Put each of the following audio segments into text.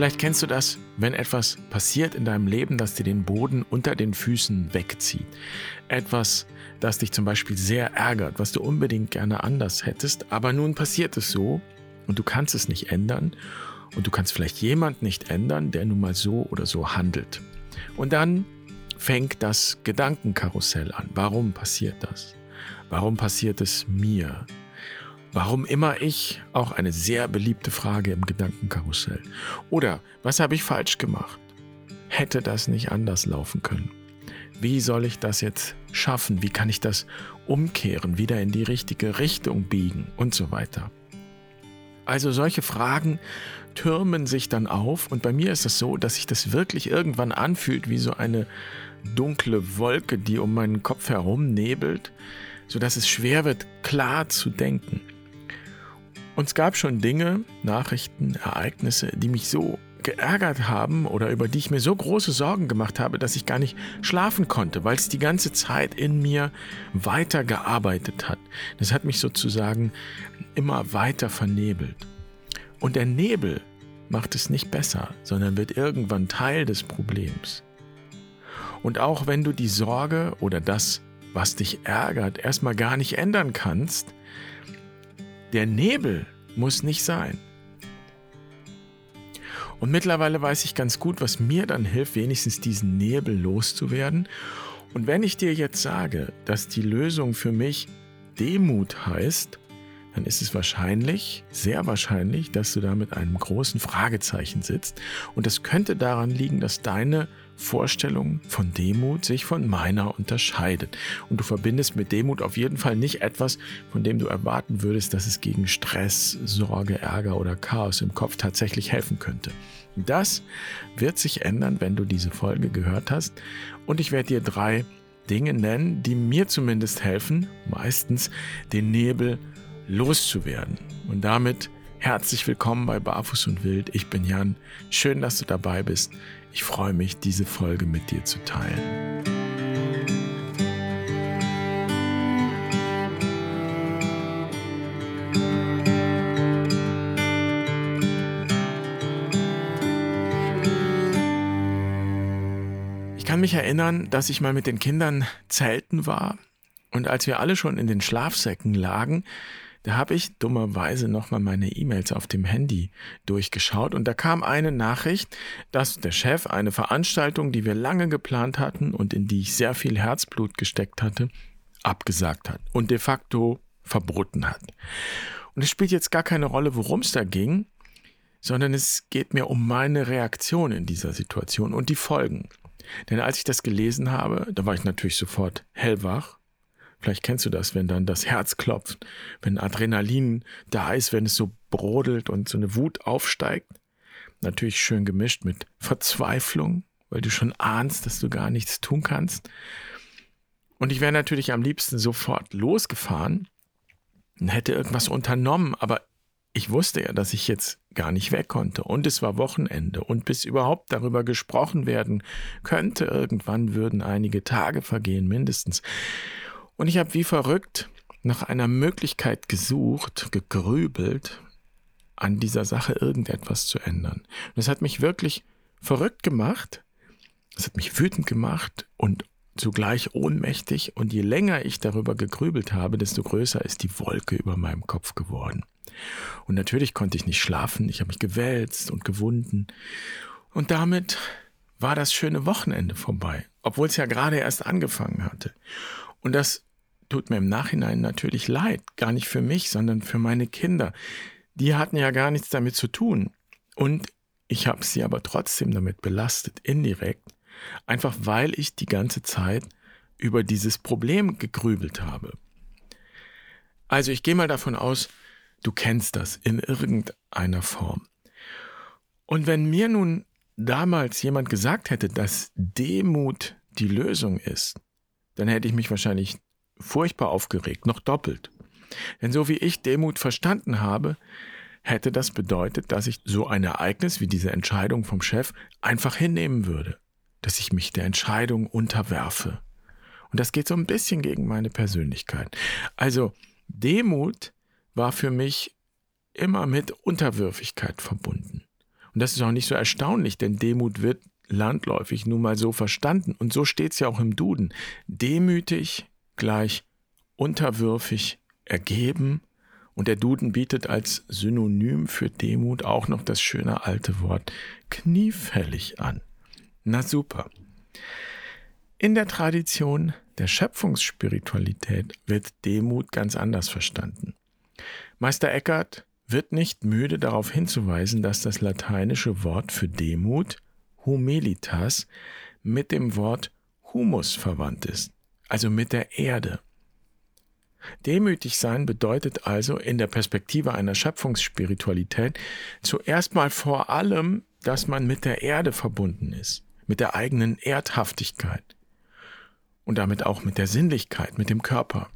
Vielleicht kennst du das, wenn etwas passiert in deinem Leben, das dir den Boden unter den Füßen wegzieht. Etwas, das dich zum Beispiel sehr ärgert, was du unbedingt gerne anders hättest, aber nun passiert es so und du kannst es nicht ändern und du kannst vielleicht jemand nicht ändern, der nun mal so oder so handelt. Und dann fängt das Gedankenkarussell an. Warum passiert das? Warum passiert es mir? Warum immer ich? Auch eine sehr beliebte Frage im Gedankenkarussell. Oder was habe ich falsch gemacht? Hätte das nicht anders laufen können? Wie soll ich das jetzt schaffen? Wie kann ich das umkehren, wieder in die richtige Richtung biegen und so weiter? Also solche Fragen türmen sich dann auf und bei mir ist es so, dass sich das wirklich irgendwann anfühlt wie so eine dunkle Wolke, die um meinen Kopf herum nebelt, sodass es schwer wird, klar zu denken. Und es gab schon Dinge, Nachrichten, Ereignisse, die mich so geärgert haben oder über die ich mir so große Sorgen gemacht habe, dass ich gar nicht schlafen konnte, weil es die ganze Zeit in mir weitergearbeitet hat. Das hat mich sozusagen immer weiter vernebelt. Und der Nebel macht es nicht besser, sondern wird irgendwann Teil des Problems. Und auch wenn du die Sorge oder das, was dich ärgert, erstmal gar nicht ändern kannst, der Nebel muss nicht sein. Und mittlerweile weiß ich ganz gut, was mir dann hilft, wenigstens diesen Nebel loszuwerden. Und wenn ich dir jetzt sage, dass die Lösung für mich Demut heißt, dann ist es wahrscheinlich, sehr wahrscheinlich, dass du da mit einem großen Fragezeichen sitzt. Und das könnte daran liegen, dass deine Vorstellung von Demut sich von meiner unterscheidet. Und du verbindest mit Demut auf jeden Fall nicht etwas, von dem du erwarten würdest, dass es gegen Stress, Sorge, Ärger oder Chaos im Kopf tatsächlich helfen könnte. Das wird sich ändern, wenn du diese Folge gehört hast. Und ich werde dir drei Dinge nennen, die mir zumindest helfen, meistens den Nebel loszuwerden. Und damit herzlich willkommen bei Barfuß und Wild. Ich bin Jan. Schön, dass du dabei bist. Ich freue mich, diese Folge mit dir zu teilen. Ich kann mich erinnern, dass ich mal mit den Kindern zelten war und als wir alle schon in den Schlafsäcken lagen, da habe ich dummerweise nochmal meine E-Mails auf dem Handy durchgeschaut und da kam eine Nachricht, dass der Chef eine Veranstaltung, die wir lange geplant hatten und in die ich sehr viel Herzblut gesteckt hatte, abgesagt hat und de facto verboten hat. Und es spielt jetzt gar keine Rolle, worum es da ging, sondern es geht mir um meine Reaktion in dieser Situation und die Folgen. Denn als ich das gelesen habe, da war ich natürlich sofort hellwach Vielleicht kennst du das, wenn dann das Herz klopft, wenn Adrenalin da ist, wenn es so brodelt und so eine Wut aufsteigt. Natürlich schön gemischt mit Verzweiflung, weil du schon ahnst, dass du gar nichts tun kannst. Und ich wäre natürlich am liebsten sofort losgefahren und hätte irgendwas unternommen, aber ich wusste ja, dass ich jetzt gar nicht weg konnte. Und es war Wochenende. Und bis überhaupt darüber gesprochen werden könnte, irgendwann würden einige Tage vergehen, mindestens. Und ich habe wie verrückt nach einer Möglichkeit gesucht, gegrübelt, an dieser Sache irgendetwas zu ändern. Es hat mich wirklich verrückt gemacht, es hat mich wütend gemacht und zugleich ohnmächtig. Und je länger ich darüber gegrübelt habe, desto größer ist die Wolke über meinem Kopf geworden. Und natürlich konnte ich nicht schlafen, ich habe mich gewälzt und gewunden. Und damit war das schöne Wochenende vorbei, obwohl es ja gerade erst angefangen hatte. Und das tut mir im Nachhinein natürlich leid. Gar nicht für mich, sondern für meine Kinder. Die hatten ja gar nichts damit zu tun. Und ich habe sie aber trotzdem damit belastet, indirekt, einfach weil ich die ganze Zeit über dieses Problem gegrübelt habe. Also ich gehe mal davon aus, du kennst das in irgendeiner Form. Und wenn mir nun damals jemand gesagt hätte, dass Demut die Lösung ist, dann hätte ich mich wahrscheinlich furchtbar aufgeregt, noch doppelt. Denn so wie ich Demut verstanden habe, hätte das bedeutet, dass ich so ein Ereignis wie diese Entscheidung vom Chef einfach hinnehmen würde, dass ich mich der Entscheidung unterwerfe. Und das geht so ein bisschen gegen meine Persönlichkeit. Also Demut war für mich immer mit Unterwürfigkeit verbunden. Und das ist auch nicht so erstaunlich, denn Demut wird landläufig nun mal so verstanden. Und so steht es ja auch im Duden. Demütig gleich unterwürfig ergeben. Und der Duden bietet als Synonym für Demut auch noch das schöne alte Wort kniefällig an. Na super. In der Tradition der Schöpfungsspiritualität wird Demut ganz anders verstanden. Meister Eckhart wird nicht müde darauf hinzuweisen, dass das lateinische Wort für Demut, humilitas, mit dem Wort humus verwandt ist, also mit der Erde. Demütig sein bedeutet also in der Perspektive einer Schöpfungsspiritualität zuerst mal vor allem, dass man mit der Erde verbunden ist, mit der eigenen Erdhaftigkeit und damit auch mit der Sinnlichkeit, mit dem Körper.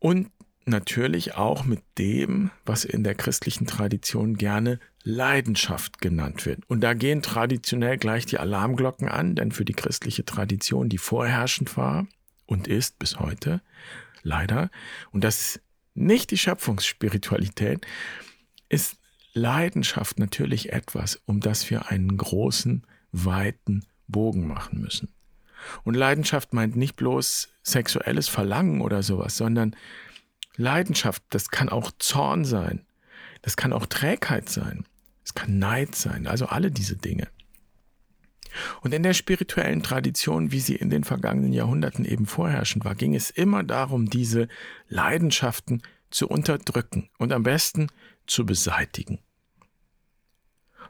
Und natürlich auch mit dem, was in der christlichen Tradition gerne Leidenschaft genannt wird. Und da gehen traditionell gleich die Alarmglocken an, denn für die christliche Tradition, die vorherrschend war und ist bis heute, leider, und das ist nicht die Schöpfungsspiritualität, ist Leidenschaft natürlich etwas, um das wir einen großen, weiten Bogen machen müssen. Und Leidenschaft meint nicht bloß sexuelles Verlangen oder sowas, sondern Leidenschaft, das kann auch Zorn sein, das kann auch Trägheit sein, es kann Neid sein, also alle diese Dinge. Und in der spirituellen Tradition, wie sie in den vergangenen Jahrhunderten eben vorherrschend war, ging es immer darum, diese Leidenschaften zu unterdrücken und am besten zu beseitigen.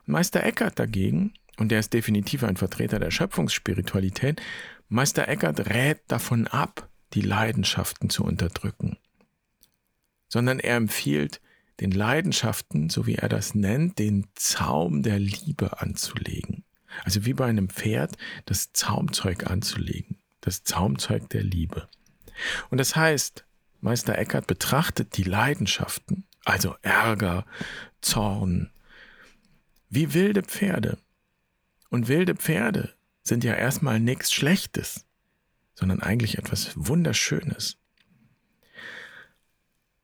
Meister Eckhart dagegen, und der ist definitiv ein Vertreter der Schöpfungsspiritualität, Meister Eckhart rät davon ab, die Leidenschaften zu unterdrücken sondern er empfiehlt, den Leidenschaften, so wie er das nennt, den Zaum der Liebe anzulegen. Also wie bei einem Pferd das Zaumzeug anzulegen, das Zaumzeug der Liebe. Und das heißt, Meister Eckhart betrachtet die Leidenschaften, also Ärger, Zorn, wie wilde Pferde. Und wilde Pferde sind ja erstmal nichts Schlechtes, sondern eigentlich etwas Wunderschönes.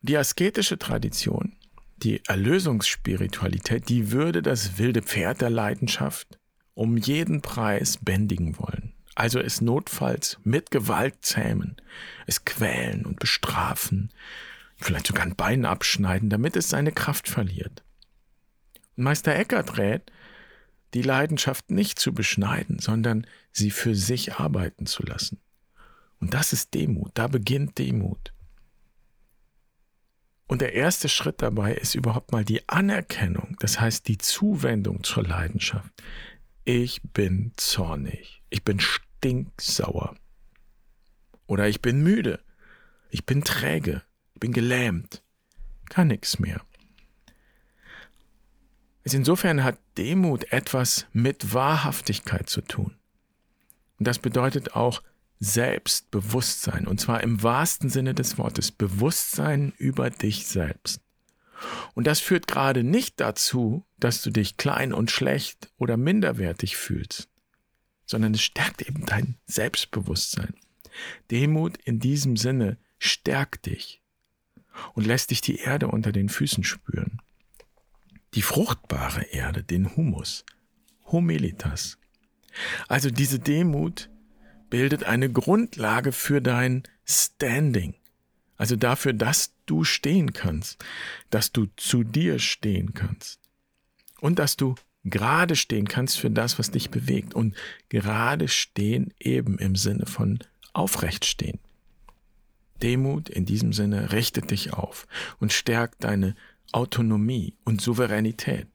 Die asketische Tradition, die Erlösungsspiritualität, die würde das wilde Pferd der Leidenschaft um jeden Preis bändigen wollen. Also es notfalls mit Gewalt zähmen, es quälen und bestrafen, vielleicht sogar ein Bein abschneiden, damit es seine Kraft verliert. Und Meister Eckert rät, die Leidenschaft nicht zu beschneiden, sondern sie für sich arbeiten zu lassen. Und das ist Demut, da beginnt Demut. Und der erste Schritt dabei ist überhaupt mal die Anerkennung, das heißt die Zuwendung zur Leidenschaft. Ich bin zornig, ich bin stinksauer. Oder ich bin müde, ich bin träge, ich bin gelähmt, kann nichts mehr. Insofern hat Demut etwas mit Wahrhaftigkeit zu tun. Und das bedeutet auch, Selbstbewusstsein, und zwar im wahrsten Sinne des Wortes, Bewusstsein über dich selbst. Und das führt gerade nicht dazu, dass du dich klein und schlecht oder minderwertig fühlst, sondern es stärkt eben dein Selbstbewusstsein. Demut in diesem Sinne stärkt dich und lässt dich die Erde unter den Füßen spüren. Die fruchtbare Erde, den Humus, Humilitas. Also diese Demut bildet eine Grundlage für dein Standing. Also dafür, dass du stehen kannst, dass du zu dir stehen kannst und dass du gerade stehen kannst für das, was dich bewegt und gerade stehen eben im Sinne von aufrecht stehen. Demut in diesem Sinne richtet dich auf und stärkt deine Autonomie und Souveränität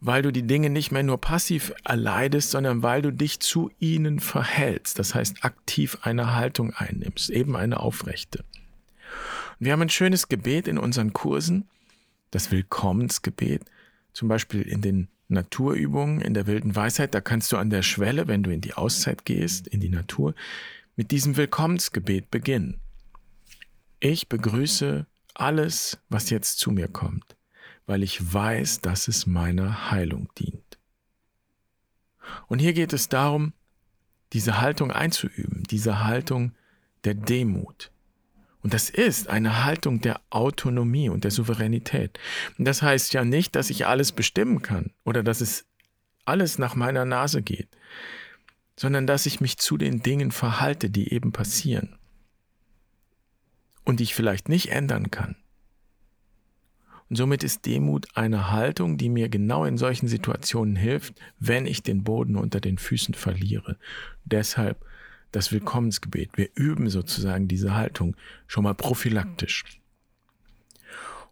weil du die Dinge nicht mehr nur passiv erleidest, sondern weil du dich zu ihnen verhältst, das heißt aktiv eine Haltung einnimmst, eben eine aufrechte. wir haben ein schönes Gebet in unseren Kursen, das Willkommensgebet, zum Beispiel in den Naturübungen, in der wilden Weisheit, da kannst du an der Schwelle, wenn du in die Auszeit gehst, in die Natur, mit diesem Willkommensgebet beginnen. Ich begrüße alles, was jetzt zu mir kommt weil ich weiß, dass es meiner Heilung dient. Und hier geht es darum, diese Haltung einzuüben, diese Haltung der Demut. Und das ist eine Haltung der Autonomie und der Souveränität. Und das heißt ja nicht, dass ich alles bestimmen kann oder dass es alles nach meiner Nase geht, sondern dass ich mich zu den Dingen verhalte, die eben passieren und die ich vielleicht nicht ändern kann. Und somit ist Demut eine Haltung, die mir genau in solchen Situationen hilft, wenn ich den Boden unter den Füßen verliere. Deshalb das Willkommensgebet. Wir üben sozusagen diese Haltung schon mal prophylaktisch.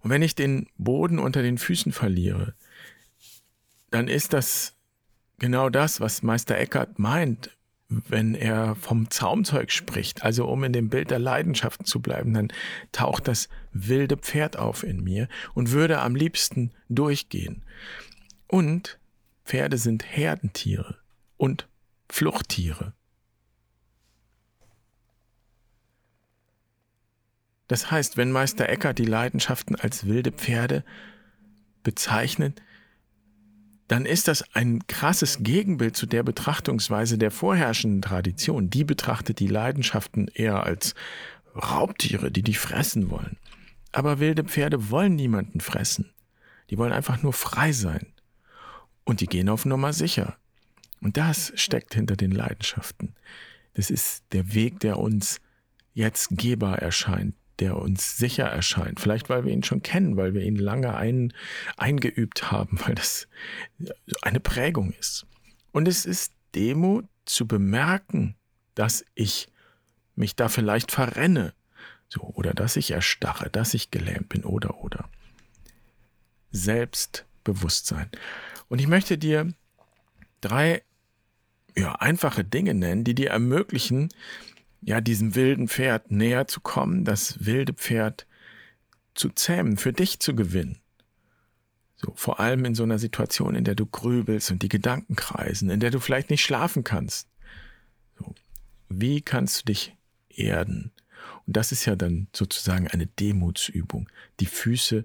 Und wenn ich den Boden unter den Füßen verliere, dann ist das genau das, was Meister Eckhart meint, wenn er vom Zaumzeug spricht, also um in dem Bild der Leidenschaften zu bleiben, dann taucht das wilde Pferd auf in mir und würde am liebsten durchgehen. Und Pferde sind Herdentiere und Fluchttiere. Das heißt, wenn Meister Eckert die Leidenschaften als wilde Pferde bezeichnet, dann ist das ein krasses Gegenbild zu der Betrachtungsweise der vorherrschenden Tradition. Die betrachtet die Leidenschaften eher als Raubtiere, die dich fressen wollen. Aber wilde Pferde wollen niemanden fressen. Die wollen einfach nur frei sein. Und die gehen auf Nummer sicher. Und das steckt hinter den Leidenschaften. Das ist der Weg, der uns jetzt Geber erscheint, der uns sicher erscheint. Vielleicht, weil wir ihn schon kennen, weil wir ihn lange ein, eingeübt haben, weil das eine Prägung ist. Und es ist Demut zu bemerken, dass ich mich da vielleicht verrenne, so, oder dass ich erstarre, dass ich gelähmt bin, oder, oder. Selbstbewusstsein. Und ich möchte dir drei ja, einfache Dinge nennen, die dir ermöglichen, ja, diesem wilden Pferd näher zu kommen, das wilde Pferd zu zähmen, für dich zu gewinnen. So, vor allem in so einer Situation, in der du grübelst und die Gedanken kreisen, in der du vielleicht nicht schlafen kannst. So, wie kannst du dich erden? Und das ist ja dann sozusagen eine Demutsübung, die Füße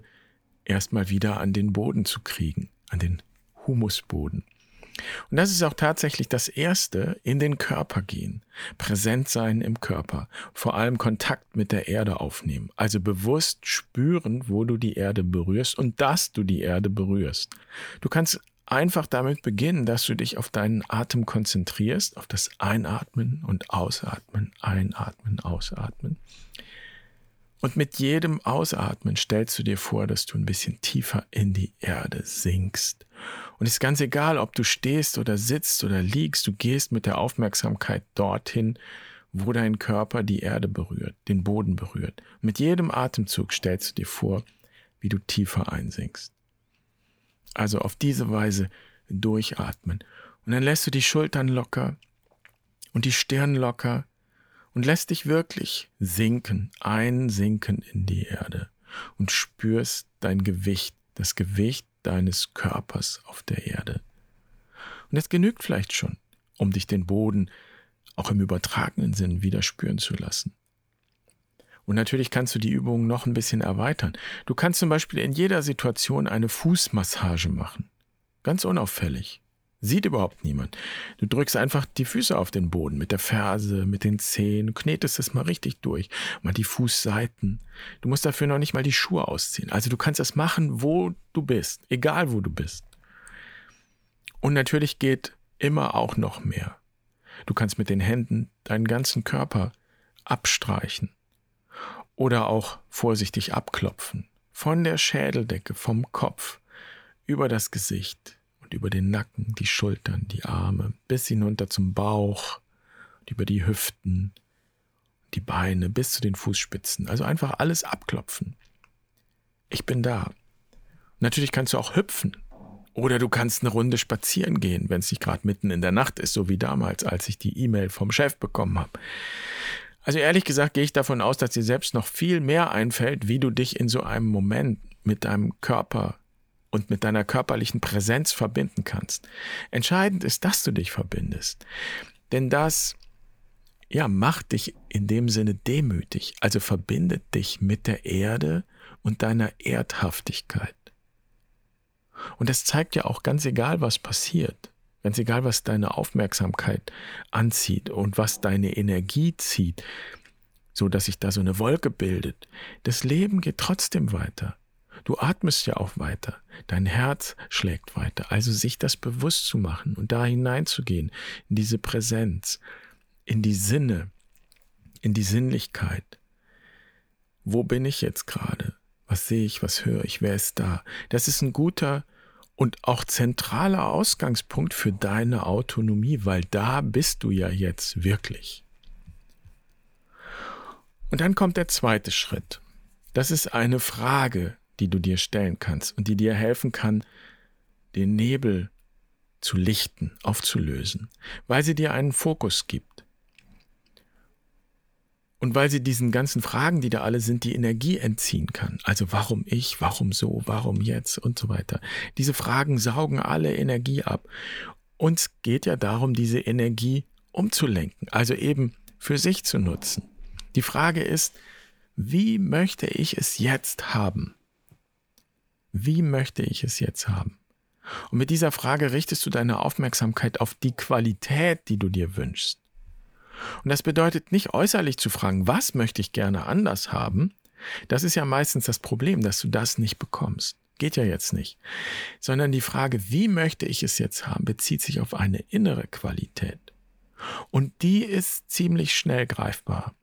erstmal wieder an den Boden zu kriegen, an den Humusboden. Und das ist auch tatsächlich das Erste, in den Körper gehen, präsent sein im Körper, vor allem Kontakt mit der Erde aufnehmen, also bewusst spüren, wo du die Erde berührst und dass du die Erde berührst. Du kannst einfach damit beginnen, dass du dich auf deinen Atem konzentrierst, auf das Einatmen und Ausatmen, Einatmen, Ausatmen. Und mit jedem Ausatmen stellst du dir vor, dass du ein bisschen tiefer in die Erde sinkst. Und es ist ganz egal, ob du stehst oder sitzt oder liegst, du gehst mit der Aufmerksamkeit dorthin, wo dein Körper die Erde berührt, den Boden berührt. Mit jedem Atemzug stellst du dir vor, wie du tiefer einsinkst. Also auf diese Weise durchatmen. Und dann lässt du die Schultern locker und die Stirn locker und lässt dich wirklich sinken, einsinken in die Erde und spürst dein Gewicht, das Gewicht deines Körpers auf der Erde. Und es genügt vielleicht schon, um dich den Boden auch im übertragenen Sinn wieder spüren zu lassen. Und natürlich kannst du die Übung noch ein bisschen erweitern. Du kannst zum Beispiel in jeder Situation eine Fußmassage machen. Ganz unauffällig. Sieht überhaupt niemand. Du drückst einfach die Füße auf den Boden mit der Ferse, mit den Zehen, knetest es mal richtig durch, mal die Fußseiten. Du musst dafür noch nicht mal die Schuhe ausziehen. Also du kannst das machen, wo du bist, egal wo du bist. Und natürlich geht immer auch noch mehr. Du kannst mit den Händen deinen ganzen Körper abstreichen oder auch vorsichtig abklopfen. Von der Schädeldecke, vom Kopf, über das Gesicht, und über den Nacken, die Schultern, die Arme, bis hinunter zum Bauch, über die Hüften, die Beine, bis zu den Fußspitzen. Also einfach alles abklopfen. Ich bin da. Natürlich kannst du auch hüpfen. Oder du kannst eine Runde spazieren gehen, wenn es nicht gerade mitten in der Nacht ist, so wie damals, als ich die E-Mail vom Chef bekommen habe. Also ehrlich gesagt gehe ich davon aus, dass dir selbst noch viel mehr einfällt, wie du dich in so einem Moment mit deinem Körper und mit deiner körperlichen Präsenz verbinden kannst. Entscheidend ist, dass du dich verbindest. Denn das ja, macht dich in dem Sinne demütig, also verbindet dich mit der Erde und deiner Erdhaftigkeit. Und das zeigt ja auch ganz egal, was passiert, ganz egal, was deine Aufmerksamkeit anzieht und was deine Energie zieht, so dass sich da so eine Wolke bildet. Das Leben geht trotzdem weiter. Du atmest ja auch weiter. Dein Herz schlägt weiter. Also sich das bewusst zu machen und da hineinzugehen, in diese Präsenz, in die Sinne, in die Sinnlichkeit. Wo bin ich jetzt gerade? Was sehe ich? Was höre ich? Wer ist da? Das ist ein guter und auch zentraler Ausgangspunkt für deine Autonomie, weil da bist du ja jetzt wirklich. Und dann kommt der zweite Schritt. Das ist eine Frage, die du dir stellen kannst und die dir helfen kann, den Nebel zu lichten, aufzulösen, weil sie dir einen Fokus gibt. Und weil sie diesen ganzen Fragen, die da alle sind, die Energie entziehen kann. Also warum ich, warum so, warum jetzt und so weiter. Diese Fragen saugen alle Energie ab. Uns geht ja darum, diese Energie umzulenken, also eben für sich zu nutzen. Die Frage ist, wie möchte ich es jetzt haben? Wie möchte ich es jetzt haben? Und mit dieser Frage richtest du deine Aufmerksamkeit auf die Qualität, die du dir wünschst. Und das bedeutet nicht äußerlich zu fragen, was möchte ich gerne anders haben? Das ist ja meistens das Problem, dass du das nicht bekommst. Geht ja jetzt nicht. Sondern die Frage, wie möchte ich es jetzt haben, bezieht sich auf eine innere Qualität. Und die ist ziemlich schnell greifbar.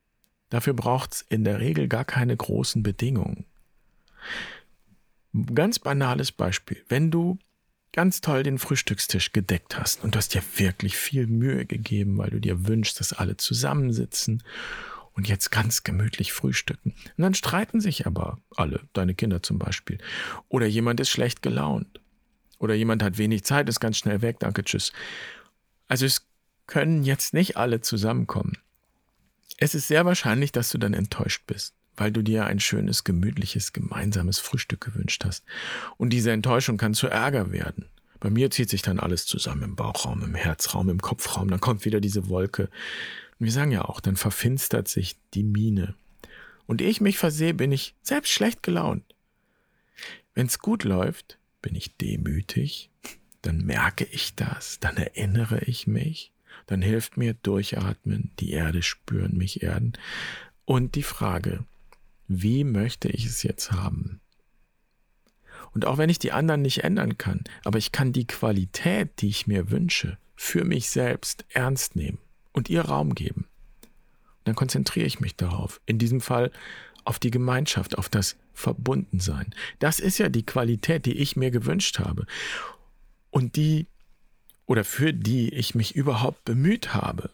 Dafür braucht es in der Regel gar keine großen Bedingungen. Ganz banales Beispiel. Wenn du ganz toll den Frühstückstisch gedeckt hast und du hast dir wirklich viel Mühe gegeben, weil du dir wünschst, dass alle zusammensitzen und jetzt ganz gemütlich frühstücken. Und dann streiten sich aber alle, deine Kinder zum Beispiel. Oder jemand ist schlecht gelaunt. Oder jemand hat wenig Zeit, ist ganz schnell weg, danke, tschüss. Also es können jetzt nicht alle zusammenkommen. Es ist sehr wahrscheinlich, dass du dann enttäuscht bist, weil du dir ein schönes, gemütliches, gemeinsames Frühstück gewünscht hast. Und diese Enttäuschung kann zu Ärger werden. Bei mir zieht sich dann alles zusammen im Bauchraum, im Herzraum, im Kopfraum, dann kommt wieder diese Wolke. Und wir sagen ja auch, dann verfinstert sich die Mine. Und ehe ich mich versehe, bin ich selbst schlecht gelaunt. Wenn es gut läuft, bin ich demütig, dann merke ich das, dann erinnere ich mich dann hilft mir durchatmen, die Erde spüren, mich erden. Und die Frage, wie möchte ich es jetzt haben? Und auch wenn ich die anderen nicht ändern kann, aber ich kann die Qualität, die ich mir wünsche, für mich selbst ernst nehmen und ihr Raum geben. Dann konzentriere ich mich darauf. In diesem Fall auf die Gemeinschaft, auf das Verbundensein. Das ist ja die Qualität, die ich mir gewünscht habe. Und die oder für die ich mich überhaupt bemüht habe.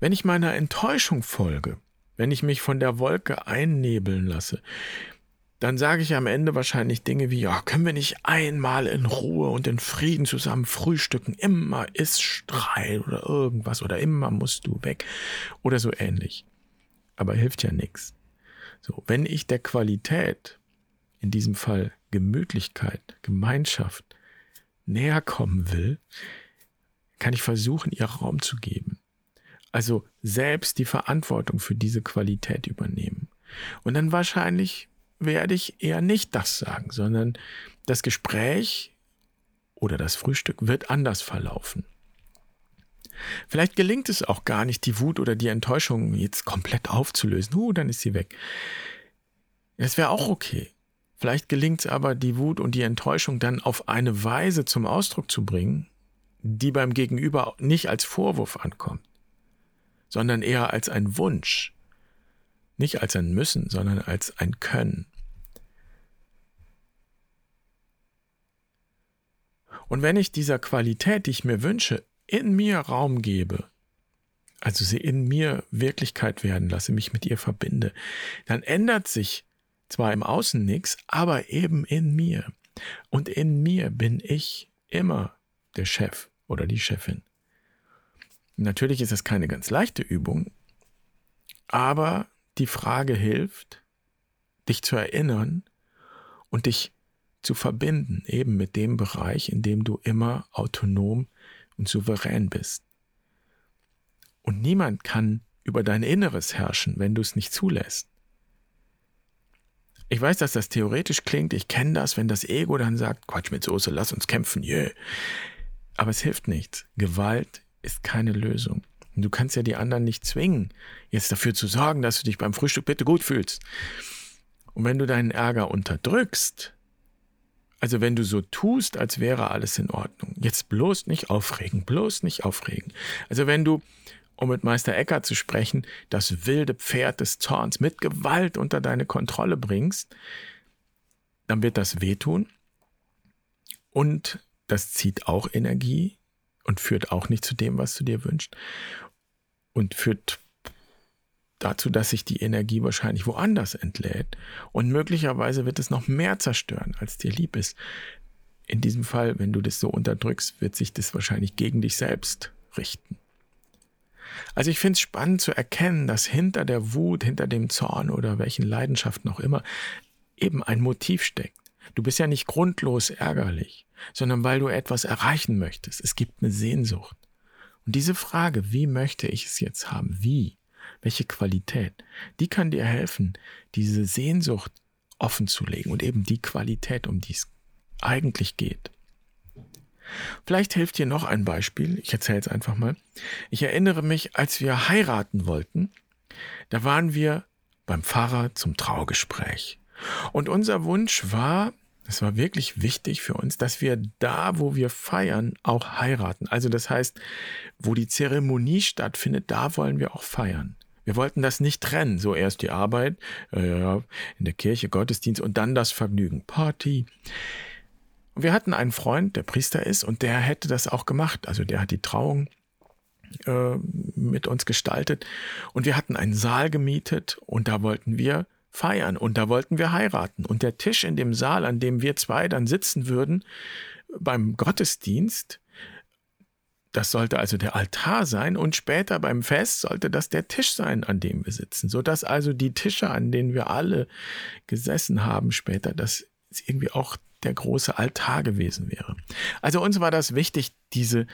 Wenn ich meiner Enttäuschung folge, wenn ich mich von der Wolke einnebeln lasse, dann sage ich am Ende wahrscheinlich Dinge wie, ja, können wir nicht einmal in Ruhe und in Frieden zusammen frühstücken? Immer ist Streit oder irgendwas oder immer musst du weg oder so ähnlich. Aber hilft ja nichts. So, wenn ich der Qualität, in diesem Fall Gemütlichkeit, Gemeinschaft, näher kommen will, kann ich versuchen, ihr Raum zu geben. Also selbst die Verantwortung für diese Qualität übernehmen. Und dann wahrscheinlich werde ich eher nicht das sagen, sondern das Gespräch oder das Frühstück wird anders verlaufen. Vielleicht gelingt es auch gar nicht, die Wut oder die Enttäuschung jetzt komplett aufzulösen. Huh, dann ist sie weg. Das wäre auch okay. Vielleicht gelingt es aber, die Wut und die Enttäuschung dann auf eine Weise zum Ausdruck zu bringen, die beim Gegenüber nicht als Vorwurf ankommt, sondern eher als ein Wunsch, nicht als ein Müssen, sondern als ein Können. Und wenn ich dieser Qualität, die ich mir wünsche, in mir Raum gebe, also sie in mir Wirklichkeit werden lasse, mich mit ihr verbinde, dann ändert sich zwar im Außen nichts, aber eben in mir. Und in mir bin ich immer der Chef oder die Chefin. Natürlich ist das keine ganz leichte Übung, aber die Frage hilft, dich zu erinnern und dich zu verbinden, eben mit dem Bereich, in dem du immer autonom und souverän bist. Und niemand kann über dein Inneres herrschen, wenn du es nicht zulässt. Ich weiß, dass das theoretisch klingt. Ich kenne das, wenn das Ego dann sagt, Quatsch mit Soße, lass uns kämpfen, yeah. Aber es hilft nichts. Gewalt ist keine Lösung. Und du kannst ja die anderen nicht zwingen, jetzt dafür zu sorgen, dass du dich beim Frühstück bitte gut fühlst. Und wenn du deinen Ärger unterdrückst, also wenn du so tust, als wäre alles in Ordnung, jetzt bloß nicht aufregen, bloß nicht aufregen. Also wenn du, um mit Meister Ecker zu sprechen, das wilde Pferd des Zorns mit Gewalt unter deine Kontrolle bringst, dann wird das wehtun und das zieht auch Energie und führt auch nicht zu dem, was du dir wünschst und führt dazu, dass sich die Energie wahrscheinlich woanders entlädt und möglicherweise wird es noch mehr zerstören, als dir lieb ist. In diesem Fall, wenn du das so unterdrückst, wird sich das wahrscheinlich gegen dich selbst richten. Also ich finde es spannend zu erkennen, dass hinter der Wut, hinter dem Zorn oder welchen Leidenschaften auch immer eben ein Motiv steckt. Du bist ja nicht grundlos ärgerlich, sondern weil du etwas erreichen möchtest. Es gibt eine Sehnsucht. Und diese Frage, wie möchte ich es jetzt haben? Wie? welche Qualität, die kann dir helfen, diese Sehnsucht offen zu legen und eben die Qualität, um die es eigentlich geht. Vielleicht hilft dir noch ein Beispiel, ich erzähle es einfach mal. Ich erinnere mich, als wir heiraten wollten, da waren wir beim Pfarrer zum Traugespräch. Und unser Wunsch war, es war wirklich wichtig für uns, dass wir da, wo wir feiern, auch heiraten. Also das heißt, wo die Zeremonie stattfindet, da wollen wir auch feiern. Wir wollten das nicht trennen. So erst die Arbeit, äh, in der Kirche Gottesdienst und dann das Vergnügen, Party. Und wir hatten einen Freund, der Priester ist, und der hätte das auch gemacht. Also der hat die Trauung äh, mit uns gestaltet. Und wir hatten einen Saal gemietet und da wollten wir feiern und da wollten wir heiraten. Und der Tisch in dem Saal, an dem wir zwei dann sitzen würden, beim Gottesdienst, das sollte also der Altar sein und später beim Fest sollte das der Tisch sein, an dem wir sitzen, sodass also die Tische, an denen wir alle gesessen haben später, das irgendwie auch der große Altar gewesen wäre. Also uns war das wichtig, diese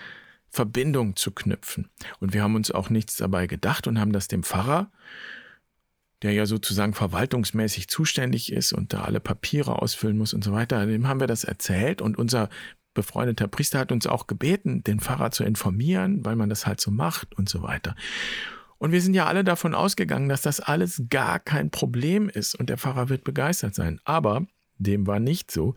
Verbindung zu knüpfen. Und wir haben uns auch nichts dabei gedacht und haben das dem Pfarrer, der ja sozusagen verwaltungsmäßig zuständig ist und da alle Papiere ausfüllen muss und so weiter, dem haben wir das erzählt und unser befreundeter Priester hat uns auch gebeten, den Pfarrer zu informieren, weil man das halt so macht und so weiter. Und wir sind ja alle davon ausgegangen, dass das alles gar kein Problem ist und der Pfarrer wird begeistert sein. Aber dem war nicht so.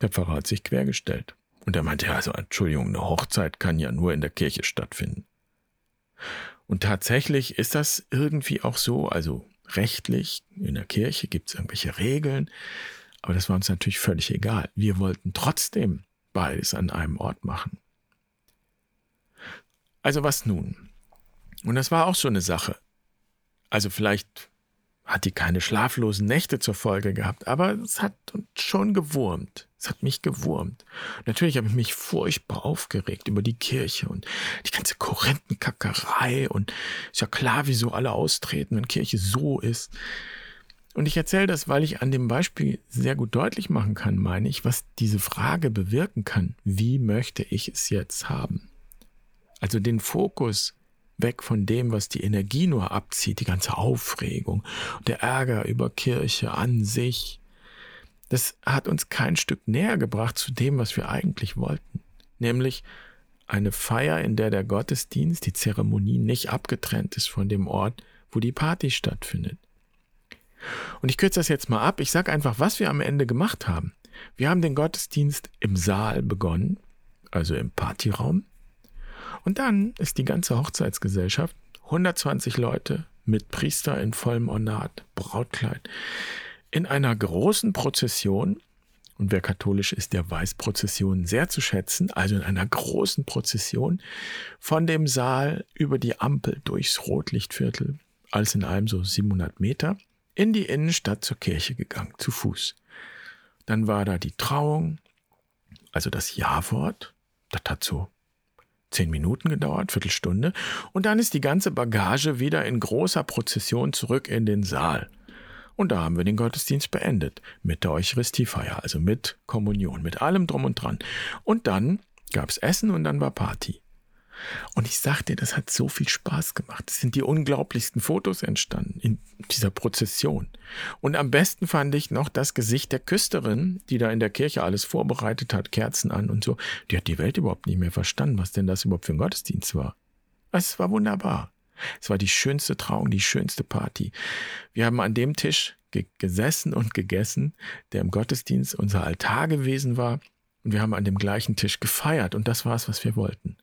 Der Pfarrer hat sich quergestellt. Und er meinte, also Entschuldigung, eine Hochzeit kann ja nur in der Kirche stattfinden. Und tatsächlich ist das irgendwie auch so, also rechtlich, in der Kirche gibt es irgendwelche Regeln, aber das war uns natürlich völlig egal. Wir wollten trotzdem beides an einem Ort machen. Also was nun? Und das war auch so eine Sache. Also vielleicht hat die keine schlaflosen Nächte zur Folge gehabt, aber es hat uns schon gewurmt. Es hat mich gewurmt. natürlich habe ich mich furchtbar aufgeregt über die Kirche und die ganze Korinthenkackerei und ist ja klar, wieso alle austreten, wenn Kirche so ist. Und ich erzähle das, weil ich an dem Beispiel sehr gut deutlich machen kann, meine ich, was diese Frage bewirken kann. Wie möchte ich es jetzt haben? Also den Fokus weg von dem, was die Energie nur abzieht, die ganze Aufregung der Ärger über Kirche an sich. Das hat uns kein Stück näher gebracht zu dem, was wir eigentlich wollten. Nämlich eine Feier, in der der Gottesdienst, die Zeremonie nicht abgetrennt ist von dem Ort, wo die Party stattfindet. Und ich kürze das jetzt mal ab. Ich sage einfach, was wir am Ende gemacht haben. Wir haben den Gottesdienst im Saal begonnen, also im Partyraum. Und dann ist die ganze Hochzeitsgesellschaft, 120 Leute mit Priester in vollem Ornat, Brautkleid, in einer großen Prozession, und wer katholisch ist, der weiß Prozessionen sehr zu schätzen, also in einer großen Prozession von dem Saal über die Ampel durchs Rotlichtviertel, alles in allem so 700 Meter, in die Innenstadt zur Kirche gegangen, zu Fuß. Dann war da die Trauung, also das Ja-Wort. Das hat so zehn Minuten gedauert, Viertelstunde. Und dann ist die ganze Bagage wieder in großer Prozession zurück in den Saal. Und da haben wir den Gottesdienst beendet. Mit der Eucharistiefeier, also mit Kommunion, mit allem drum und dran. Und dann gab's Essen und dann war Party. Und ich sag dir, das hat so viel Spaß gemacht. Es sind die unglaublichsten Fotos entstanden in dieser Prozession. Und am besten fand ich noch das Gesicht der Küsterin, die da in der Kirche alles vorbereitet hat, Kerzen an und so. Die hat die Welt überhaupt nicht mehr verstanden, was denn das überhaupt für ein Gottesdienst war. Es war wunderbar. Es war die schönste Trauung, die schönste Party. Wir haben an dem Tisch ge gesessen und gegessen, der im Gottesdienst unser Altar gewesen war. Und wir haben an dem gleichen Tisch gefeiert. Und das war es, was wir wollten.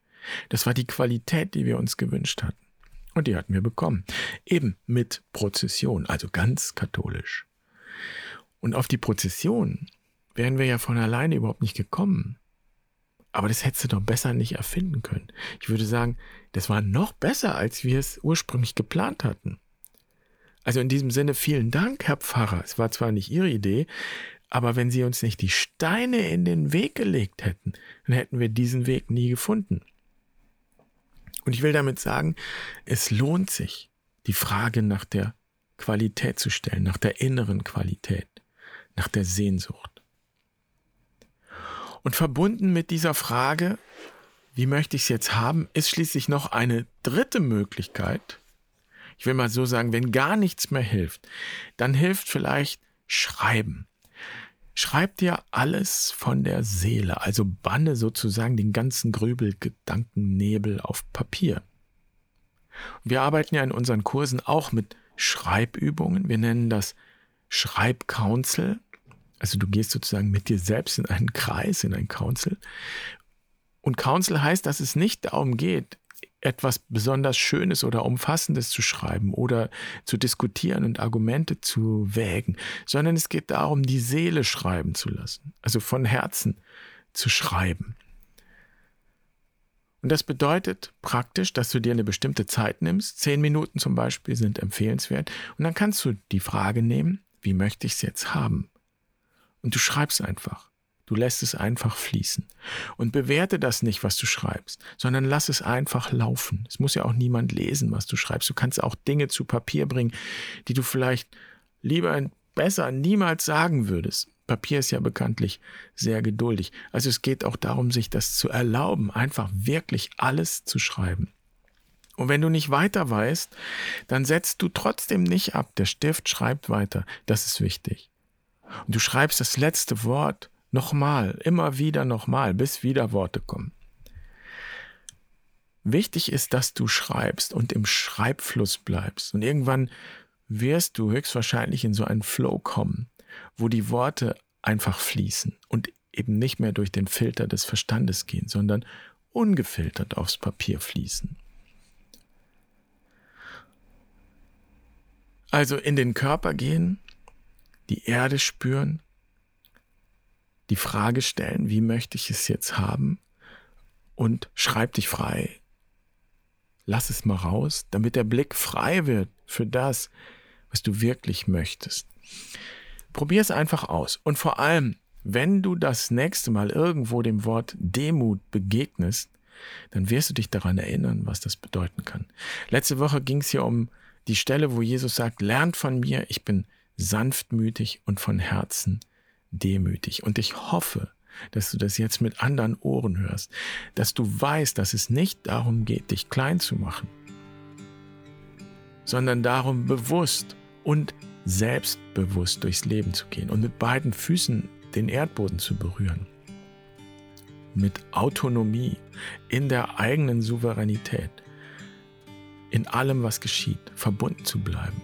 Das war die Qualität, die wir uns gewünscht hatten. Und die hatten wir bekommen. Eben mit Prozession, also ganz katholisch. Und auf die Prozession wären wir ja von alleine überhaupt nicht gekommen. Aber das hättest du doch besser nicht erfinden können. Ich würde sagen, das war noch besser, als wir es ursprünglich geplant hatten. Also in diesem Sinne vielen Dank, Herr Pfarrer. Es war zwar nicht Ihre Idee, aber wenn Sie uns nicht die Steine in den Weg gelegt hätten, dann hätten wir diesen Weg nie gefunden. Und ich will damit sagen, es lohnt sich, die Frage nach der Qualität zu stellen, nach der inneren Qualität, nach der Sehnsucht. Und verbunden mit dieser Frage, wie möchte ich es jetzt haben, ist schließlich noch eine dritte Möglichkeit. Ich will mal so sagen, wenn gar nichts mehr hilft, dann hilft vielleicht Schreiben. Schreib dir alles von der Seele, also banne sozusagen den ganzen Grübel, Gedankennebel auf Papier. Wir arbeiten ja in unseren Kursen auch mit Schreibübungen. Wir nennen das Schreibcouncil. Also du gehst sozusagen mit dir selbst in einen Kreis, in ein Council. Und Council heißt, dass es nicht darum geht, etwas besonders Schönes oder Umfassendes zu schreiben oder zu diskutieren und Argumente zu wägen, sondern es geht darum, die Seele schreiben zu lassen, also von Herzen zu schreiben. Und das bedeutet praktisch, dass du dir eine bestimmte Zeit nimmst, zehn Minuten zum Beispiel sind empfehlenswert, und dann kannst du die Frage nehmen, wie möchte ich es jetzt haben? Und du schreibst einfach. Du lässt es einfach fließen. Und bewerte das nicht, was du schreibst, sondern lass es einfach laufen. Es muss ja auch niemand lesen, was du schreibst. Du kannst auch Dinge zu Papier bringen, die du vielleicht lieber besser niemals sagen würdest. Papier ist ja bekanntlich sehr geduldig. Also es geht auch darum, sich das zu erlauben, einfach wirklich alles zu schreiben. Und wenn du nicht weiter weißt, dann setzt du trotzdem nicht ab. Der Stift schreibt weiter. Das ist wichtig. Und du schreibst das letzte Wort Nochmal, immer wieder nochmal, bis wieder Worte kommen. Wichtig ist, dass du schreibst und im Schreibfluss bleibst. Und irgendwann wirst du höchstwahrscheinlich in so einen Flow kommen, wo die Worte einfach fließen und eben nicht mehr durch den Filter des Verstandes gehen, sondern ungefiltert aufs Papier fließen. Also in den Körper gehen, die Erde spüren, die Frage stellen, wie möchte ich es jetzt haben? Und schreib dich frei. Lass es mal raus, damit der Blick frei wird für das, was du wirklich möchtest. Probier es einfach aus. Und vor allem, wenn du das nächste Mal irgendwo dem Wort Demut begegnest, dann wirst du dich daran erinnern, was das bedeuten kann. Letzte Woche ging es hier um die Stelle, wo Jesus sagt, lernt von mir, ich bin sanftmütig und von Herzen demütig. Und ich hoffe, dass du das jetzt mit anderen Ohren hörst, dass du weißt, dass es nicht darum geht, dich klein zu machen, sondern darum, bewusst und selbstbewusst durchs Leben zu gehen und mit beiden Füßen den Erdboden zu berühren. Mit Autonomie, in der eigenen Souveränität, in allem, was geschieht, verbunden zu bleiben,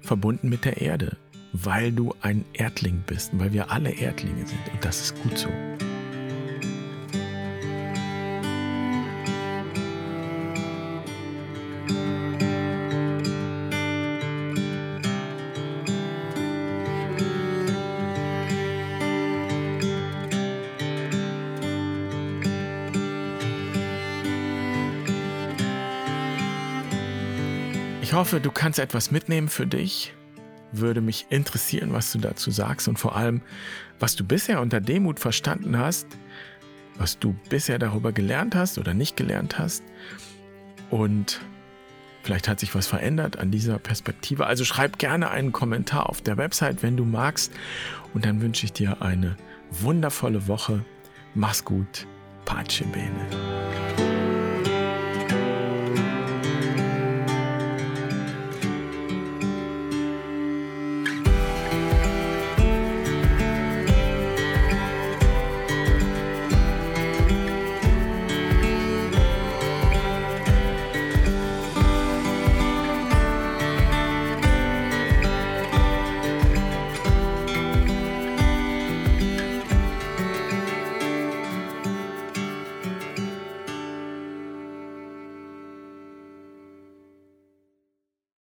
verbunden mit der Erde, weil du ein Erdling bist, weil wir alle Erdlinge sind. Und das ist gut so. Hoffe, du kannst etwas mitnehmen für dich würde mich interessieren, was du dazu sagst und vor allem, was du bisher unter Demut verstanden hast, was du bisher darüber gelernt hast oder nicht gelernt hast. Und vielleicht hat sich was verändert an dieser Perspektive. Also schreib gerne einen Kommentar auf der Website, wenn du magst. Und dann wünsche ich dir eine wundervolle Woche. Mach's gut. Pace bene.